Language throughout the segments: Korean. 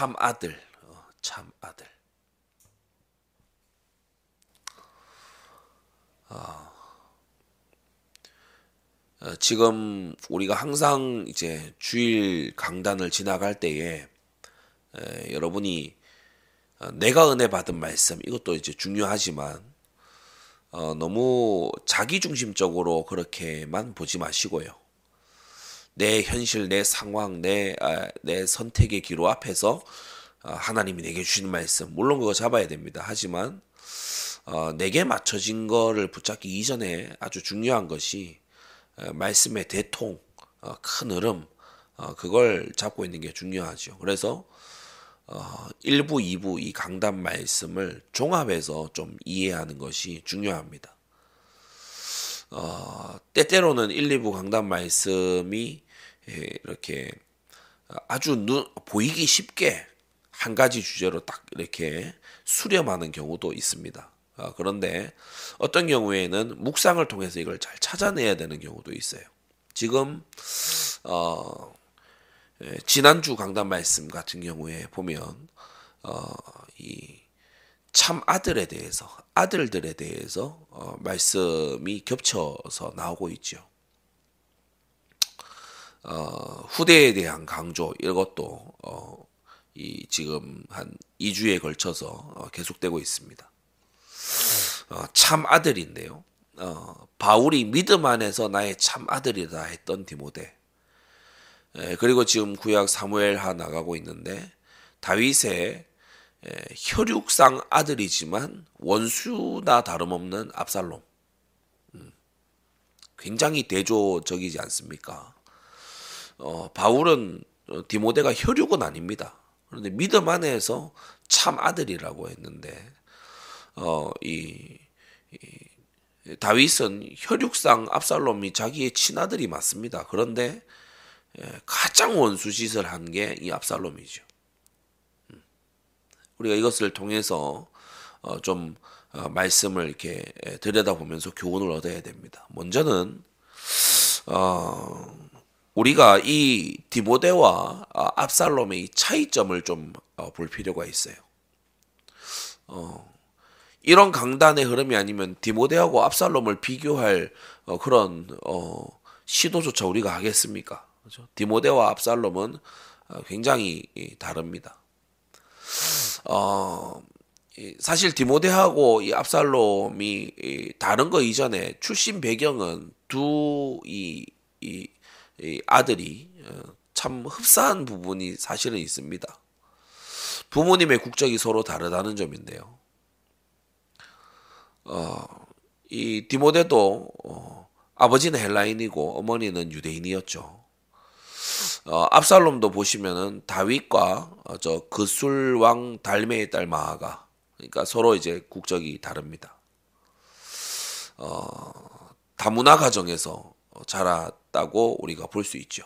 참 아들, 어, 참 아들. 어, 어, 지금 우리가 항상 이제 주일 강단을 지나갈 때에 에, 여러분이 어, 내가 은혜 받은 말씀 이것도 이제 중요하지만 어, 너무 자기 중심적으로 그렇게만 보지 마시고요. 내 현실, 내 상황, 내, 아, 내 선택의 기로 앞에서 어, 하나님이 내게 주시는 말씀, 물론 그거 잡아야 됩니다. 하지만 어, 내게 맞춰진 거를 붙잡기 이전에 아주 중요한 것이 어, 말씀의 대통, 어, 큰 흐름, 어, 그걸 잡고 있는 게 중요하죠. 그래서 어, 1부, 2부 이 강단 말씀을 종합해서 좀 이해하는 것이 중요합니다. 어, 때때로는 1, 2부 강단 말씀이 예, 이렇게 아주 눈, 보이기 쉽게 한 가지 주제로 딱 이렇게 수렴하는 경우도 있습니다. 어, 그런데 어떤 경우에는 묵상을 통해서 이걸 잘 찾아내야 되는 경우도 있어요. 지금 어, 예, 지난주 강단 말씀 같은 경우에 보면 어, 이 참 아들에 대해서 아들들에 대해서 어, 말씀이 겹쳐서 나오고 있죠. 어, 후대에 대한 강조 이것도 어, 이 지금 한 2주에 걸쳐서 어, 계속되고 있습니다. 어, 참 아들인데요. 어, 바울이 믿음 안에서 나의 참 아들이다 했던 디모데. 에, 그리고 지금 구약 사무엘 하 나가고 있는데 다윗의 에, 혈육상 아들이지만 원수나 다름없는 압살롬. 음, 굉장히 대조적이지 않습니까? 어, 바울은 디모데가 혈육은 아닙니다. 그런데 믿음 안에서 참 아들이라고 했는데 어, 이, 이 다윗은 혈육상 압살롬이 자기의 친아들이 맞습니다. 그런데 예, 가장 원수 짓을 한 게 이 압살롬이죠. 음. 우리가 이것을 통해서 어, 좀 어, 말씀을 이렇게 들여다보면서 교훈을 얻어야 됩니다. 먼저는 어, 우리가 이 디모데와 압살롬의 차이점을 좀 볼 필요가 있어요. 이런 강단의 흐름이 아니면 디모데하고 압살롬을 비교할 그런 시도조차 우리가 하겠습니까? 그렇죠? 디모데와 압살롬은 어, 굉장히 다릅니다. 어, 사실 디모데하고 이 압살롬이 다른 거 이전에 출신 배경은 두이 이, 이 아들이 어, 참 흡사한 부분이 사실은 있습니다. 부모님의 국적이 서로 다르다는 점인데요. 어, 이 디모데도 어, 아버지는 헬라인이고 어머니는 유대인이었죠. 어, 압살롬도 보시면은 다윗과 어, 저 그술 왕 달메의 딸 마아가 그러니까 서로 이제 국적이 다릅니다. 어, 다문화 가정에서 자랐다고 우리가 볼 수 있죠.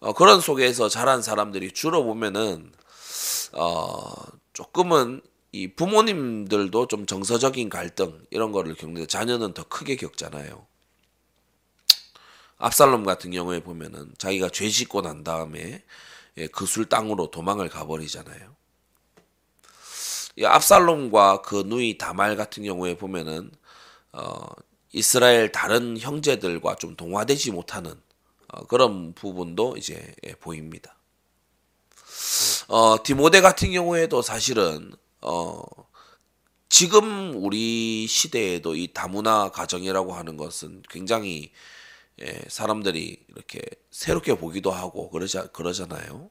어, 그런 속에서 자란 사람들이 주로 보면은 어, 조금은 이 부모님들도 좀 정서적인 갈등 이런 거를 겪는데 자녀는 더 크게 겪잖아요. 압살롬 같은 경우에 보면은 자기가 죄 짓고 난 다음에 예, 그술 땅으로 도망을 가버리잖아요. 이 압살롬과 그 누이 다말 같은 경우에 보면은 어, 이스라엘 다른 형제들과 좀 동화되지 못하는 어, 그런 부분도 이제 예, 보입니다. 어, 디모데 같은 경우에도 사실은 어, 지금 우리 시대에도 이 다문화 가정이라고 하는 것은 굉장히 예, 사람들이 이렇게 새롭게 보기도 하고 그러자 그러잖아요.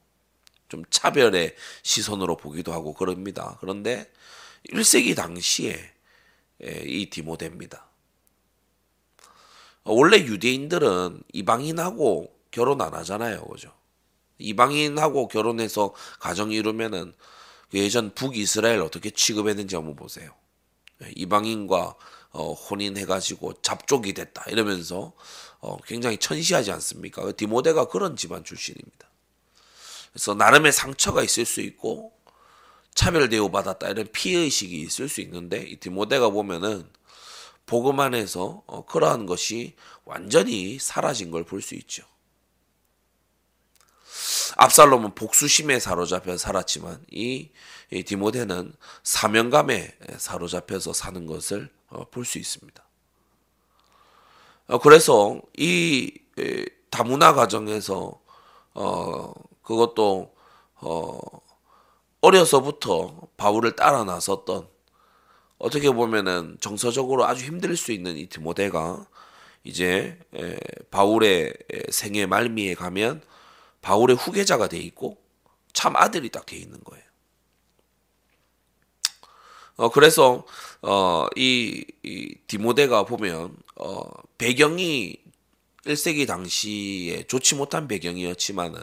좀 차별의 시선으로 보기도 하고 그럽니다. 그런데 1세기 당시에 예, 이 디모데입니다. 원래 유대인들은 이방인하고 결혼 안 하잖아요. 그죠? 이방인하고 결혼해서 가정 이루면은 그 예전 북이스라엘 어떻게 취급했는지 한번 보세요. 예, 이방인과 어, 혼인해가지고 잡족이 됐다 이러면서 어, 굉장히 천시하지 않습니까? 그 디모데가 그런 집안 출신입니다. 그래서 나름의 상처가 있을 수 있고 차별 대우 받았다 이런 피해 의식이 있을 수 있는데 이 디모데가 보면은 복음 안에서 어, 그러한 것이 완전히 사라진 걸 볼 수 있죠. 압살롬은 복수심에 사로잡혀 살았지만 이, 이 디모데는 사명감에 사로잡혀서 사는 것을 어, 볼수 있습니다. 어, 그래서 이 다문화 가정에서 어 그것도 어 어려서부터 바울을 따라 나섰던 어떻게 보면은 정서적으로 아주 힘들 수 있는 이 디모데가 이제 바울의 생애 말미에 가면 바울의 후계자가 돼 있고 참 아들이 딱 돼 있는 거예요. 어 그래서 어 이 이 디모데가 보면 어 배경이 1세기 당시에 좋지 못한 배경이었지만은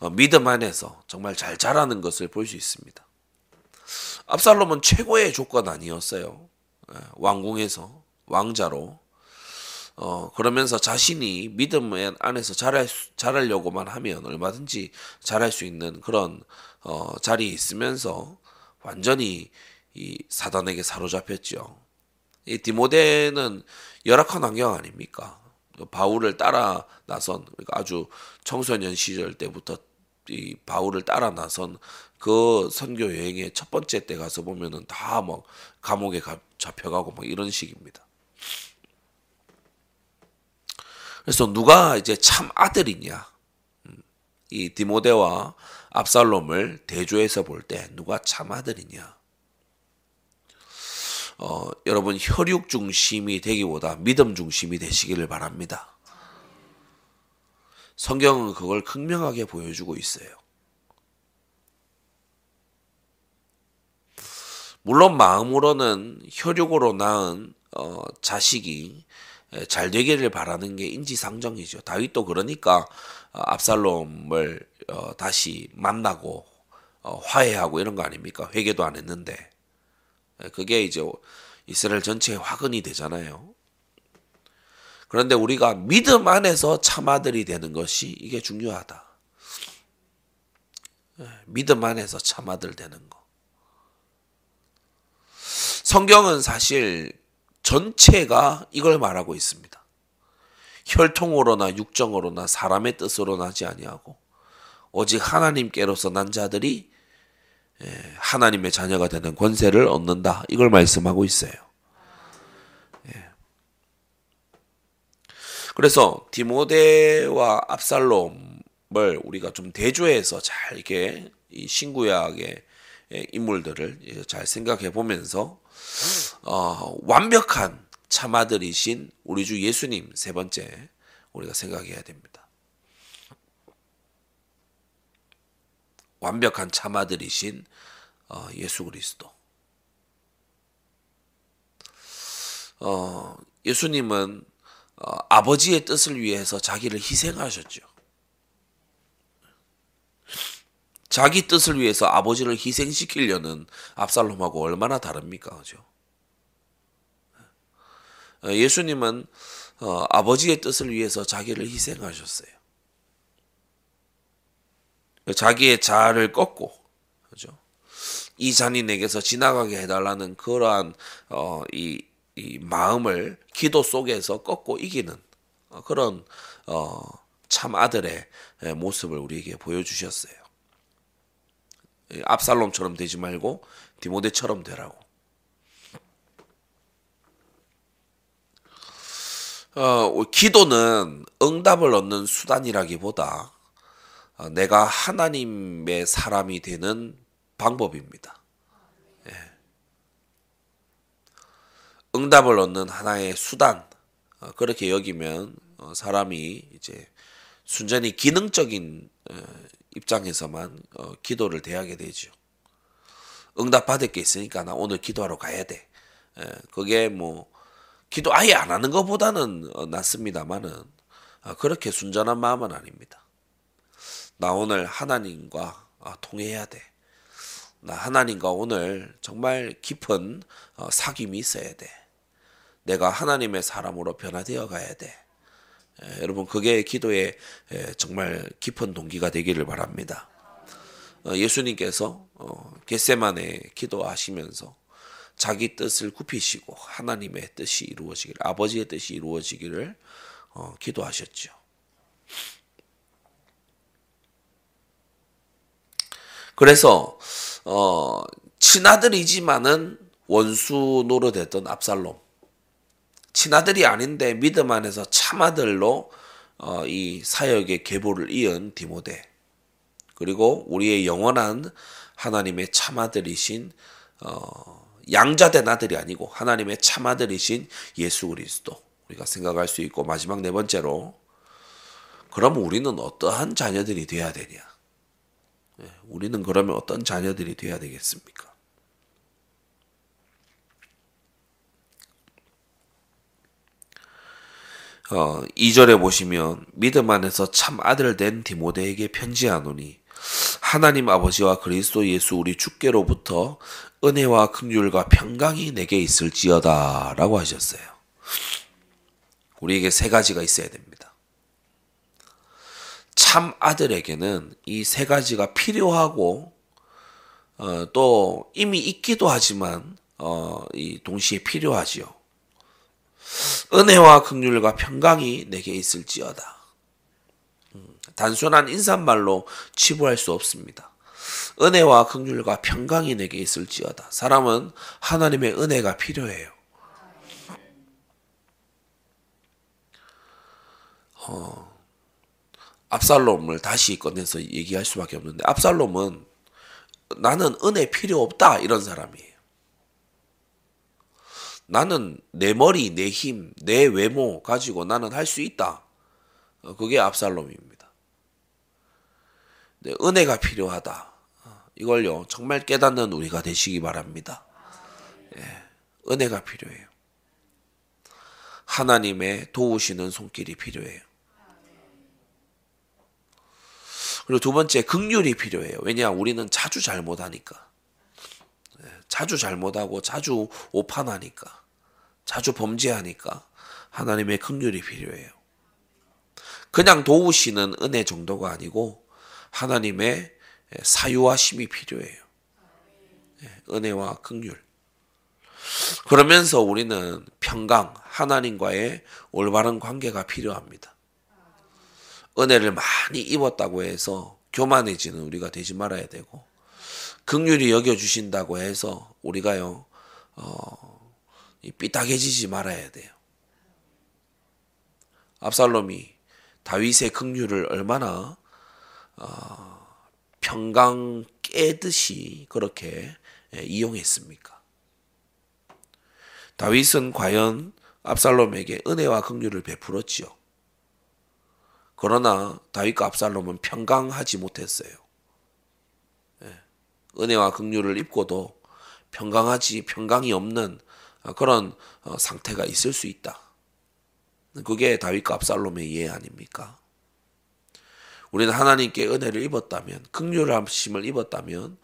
어, 믿음 안에서 정말 잘 자라는 것을 볼 수 있습니다. 압살롬은 최고의 조건 아니었어요. 예, 왕궁에서 왕자로 어 그러면서 자신이 믿음 안에서 잘할 잘하려고만 하면 얼마든지 잘할 수 있는 그런 어 자리에 있으면서 완전히 이 사단에게 사로잡혔죠. 이 디모데는 열악한 환경 아닙니까? 바울을 따라 나선 그러니까 아주 청소년 시절 때부터 이 바울을 따라 나선 그 선교 여행의 첫 번째 때 가서 보면은 다 막 감옥에 가, 잡혀가고 막 이런 식입니다. 그래서 누가 이제 참 아들이냐? 음, 이 디모데와 압살롬을 대조해서 볼 때 누가 참 아들이냐? 어, 여러분 혈육 중심이 되기보다 믿음 중심이 되시기를 바랍니다. 성경은 그걸 극명하게 보여주고 있어요. 물론 마음으로는 혈육으로 낳은 어, 자식이 잘 되기를 바라는 게 인지상정이죠. 다윗도 그러니까 어, 압살롬을 어, 다시 만나고 어, 화해하고 이런 거 아닙니까? 회개도 안 했는데 그게 이제 이스라엘 전체의 화근이 되잖아요. 그런데 우리가 믿음 안에서 참아들이 되는 것이 이게 중요하다. 믿음 안에서 참아들 되는 거. 성경은 사실 전체가 이걸 말하고 있습니다. 혈통으로나 육정으로나 사람의 뜻으로 나지 아니하고 오직 하나님께로서 난 자들이 예, 하나님의 자녀가 되는 권세를 얻는다. 이걸 말씀하고 있어요. 예. 그래서 디모데와 압살롬을 우리가 좀 대조해서 잘 이렇게 이 신구약의 인물들을 잘 생각해 보면서 어, 완벽한 참아들이신 우리 주 예수님 세 번째 우리가 생각해야 됩니다. 완벽한 참아들이신 어, 예수 그리스도. 어, 예수님은 어, 아버지의 뜻을 위해서 자기를 희생하셨죠. 자기 뜻을 위해서 아버지를 희생시키려는 압살롬하고 얼마나 다릅니까? 그죠? 어, 예수님은 어, 아버지의 뜻을 위해서 자기를 희생하셨어요. 자기의 자아를 꺾고, 그죠? 이 잔이 내게서 지나가게 해달라는 그러한 어, 이, 이 마음을 기도 속에서 꺾고 이기는 어, 그런 어, 참 아들의 모습을 우리에게 보여주셨어요. 압살롬처럼 되지 말고 디모데처럼 되라고. 어, 기도는 응답을 얻는 수단이라기보다 어, 내가 하나님의 사람이 되는 방법입니다. 예. 응답을 얻는 하나의 수단 어, 그렇게 여기면 어, 사람이 이제 순전히 기능적인 어, 입장에서만 어, 기도를 대하게 되죠. 응답 받을 게 있으니까 나 오늘 기도하러 가야 돼. 예, 그게 뭐 기도 아예 안 하는 것보다는 어, 낫습니다만은 어, 그렇게 순전한 마음은 아닙니다. 나 오늘 하나님과 어, 통해야 돼. 나 하나님과 오늘 정말 깊은 어, 사귐이 있어야 돼. 내가 하나님의 사람으로 변화되어 가야 돼. 에, 여러분 그게 기도의 에, 정말 깊은 동기가 되기를 바랍니다. 어, 예수님께서 어, 겟세만에 기도하시면서 자기 뜻을 굽히시고 하나님의 뜻이 이루어지기를 아버지의 뜻이 이루어지기를 어, 기도하셨죠. 그래서 어 친아들이지만은 원수 노릇했던 압살롬. 친아들이 아닌데 믿음 안에서 참아들로 어, 이 사역의 계보를 이은 디모데. 그리고 우리의 영원한 하나님의 참아들이신 어, 양자된 아들이 아니고 하나님의 참아들이신 예수 그리스도 우리가 생각할 수 있고 마지막 네 번째로 그럼 우리는 어떠한 자녀들이 되어야 되냐? 예, 우리는 그러면 어떤 자녀들이 되어야 되겠습니까? 어, 2절에 보시면 믿음 안에서 참 아들 된 디모데에게 편지하노니 하나님 아버지와 그리스도 예수 우리 주께로부터 은혜와 긍휼과 평강이 내게 있을지어다라고 하셨어요. 우리에게 세 가지가 있어야 됩니다. 참 아들에게는 이 세 가지가 필요하고 어, 또 이미 있기도 하지만 어, 이 동시에 필요하지요. 은혜와 긍휼과 평강이 내게 있을지어다. 음, 단순한 인사말로 치부할 수 없습니다. 은혜와 긍휼과 평강이 내게 있을지어다. 사람은 하나님의 은혜가 필요해요. 어, 압살롬을 다시 꺼내서 얘기할 수밖에 없는데 압살롬은 나는 은혜 필요 없다 이런 사람이에요. 나는 내 머리, 내 힘, 내 외모 가지고 나는 할 수 있다. 어, 그게 압살롬입니다. 네, 은혜가 필요하다. 어, 이걸요, 정말 깨닫는 우리가 되시기 바랍니다. 예, 은혜가 필요해요. 하나님의 도우시는 손길이 필요해요. 그리고 두 번째, 극률이 필요해요. 왜냐, 우리는 자주 잘못하니까. 자주 잘못하고 자주 오판하니까 자주 범죄하니까 하나님의 긍휼이 필요해요. 그냥 도우시는 은혜 정도가 아니고 하나님의 사유하심이 필요해요. 예, 은혜와 긍휼. 그러면서 우리는 평강, 하나님과의 올바른 관계가 필요합니다. 은혜를 많이 입었다고 해서 교만해지는 우리가 되지 말아야 되고 극률이 여겨 주신다고 해서 우리가요 어, 삐딱해지지 말아야 돼요. 압살롬이 다윗의 극률을 얼마나 어, 평강 깨듯이 그렇게 예, 이용했습니까? 다윗은 과연 압살롬에게 은혜와 긍휼을 베풀었지요. 그러나 다윗과 압살롬은 평강하지 못했어요. 은혜와 긍휼을 입고도 평강하지 평강이 없는 그런 어, 상태가 있을 수 있다. 그게 다윗과 압살롬의 이해 아닙니까? 우리는 하나님께 은혜를 입었다면, 극률하심을 입었다면,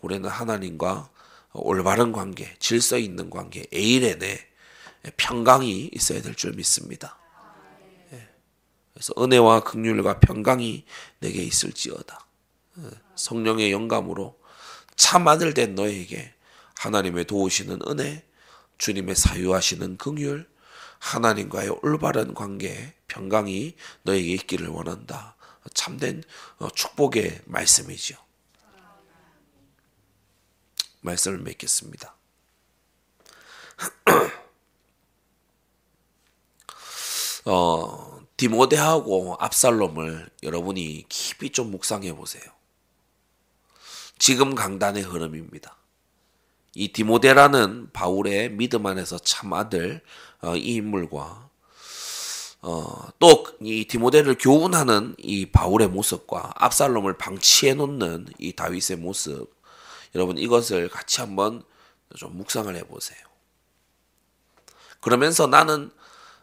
우리는 하나님과 올바른 관계, 질서 있는 관계, 에일에네 평강이 있어야 될 줄 믿습니다. 예. 그래서 은혜와 극률과 평강이 내게 있을지어다. 예. 성령의 영감으로 참 아들 된 너에게 하나님의 도우시는 은혜, 주님의 사유하시는 긍휼, 하나님과의 올바른 관계, 평강이 너에게 있기를 원한다. 참된 어, 축복의 말씀이지요. 말씀을 맺겠습니다. 어, 디모데하고 압살롬을 여러분이 깊이 좀 묵상해 보세요. 지금 강단의 흐름입니다. 이 디모데라는 바울의 믿음 안에서 참 아들 어, 이 인물과 어, 또 이 디모데를 교훈하는 이 바울의 모습과 압살롬을 방치해 놓는 이 다윗의 모습 여러분 이것을 같이 한번 좀 묵상을 해보세요. 그러면서 나는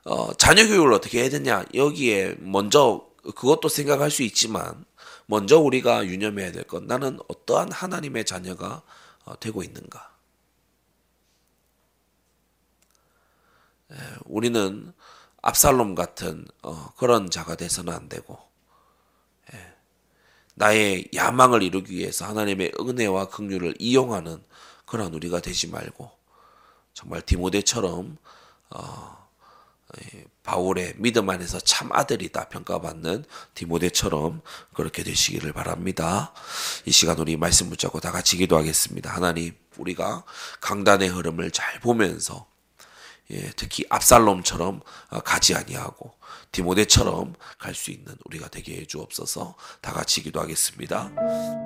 어, 자녀 교육을 어떻게 해야 되냐 여기에 먼저 그것도 생각할 수 있지만 먼저 우리가 유념해야 될 건 나는 어떠한 하나님의 자녀가 어, 되고 있는가. 우리는 압살롬 같은 어, 그런 자가 돼서는 안 되고 나의 야망을 이루기 위해서 하나님의 은혜와 긍휼을 이용하는 그런 우리가 되지 말고 정말 디모데처럼 어, 예, 바울의 믿음 안에서 참 아들이다 평가받는 디모데처럼 그렇게 되시기를 바랍니다. 이 시간 우리 말씀 붙잡고 다 같이 기도하겠습니다. 하나님, 우리가 강단의 흐름을 잘 보면서 예, 특히 압살롬처럼 어, 가지 아니하고 디모데처럼 갈 수 있는 우리가 되게 해 주옵소서. 다 같이 기도하겠습니다.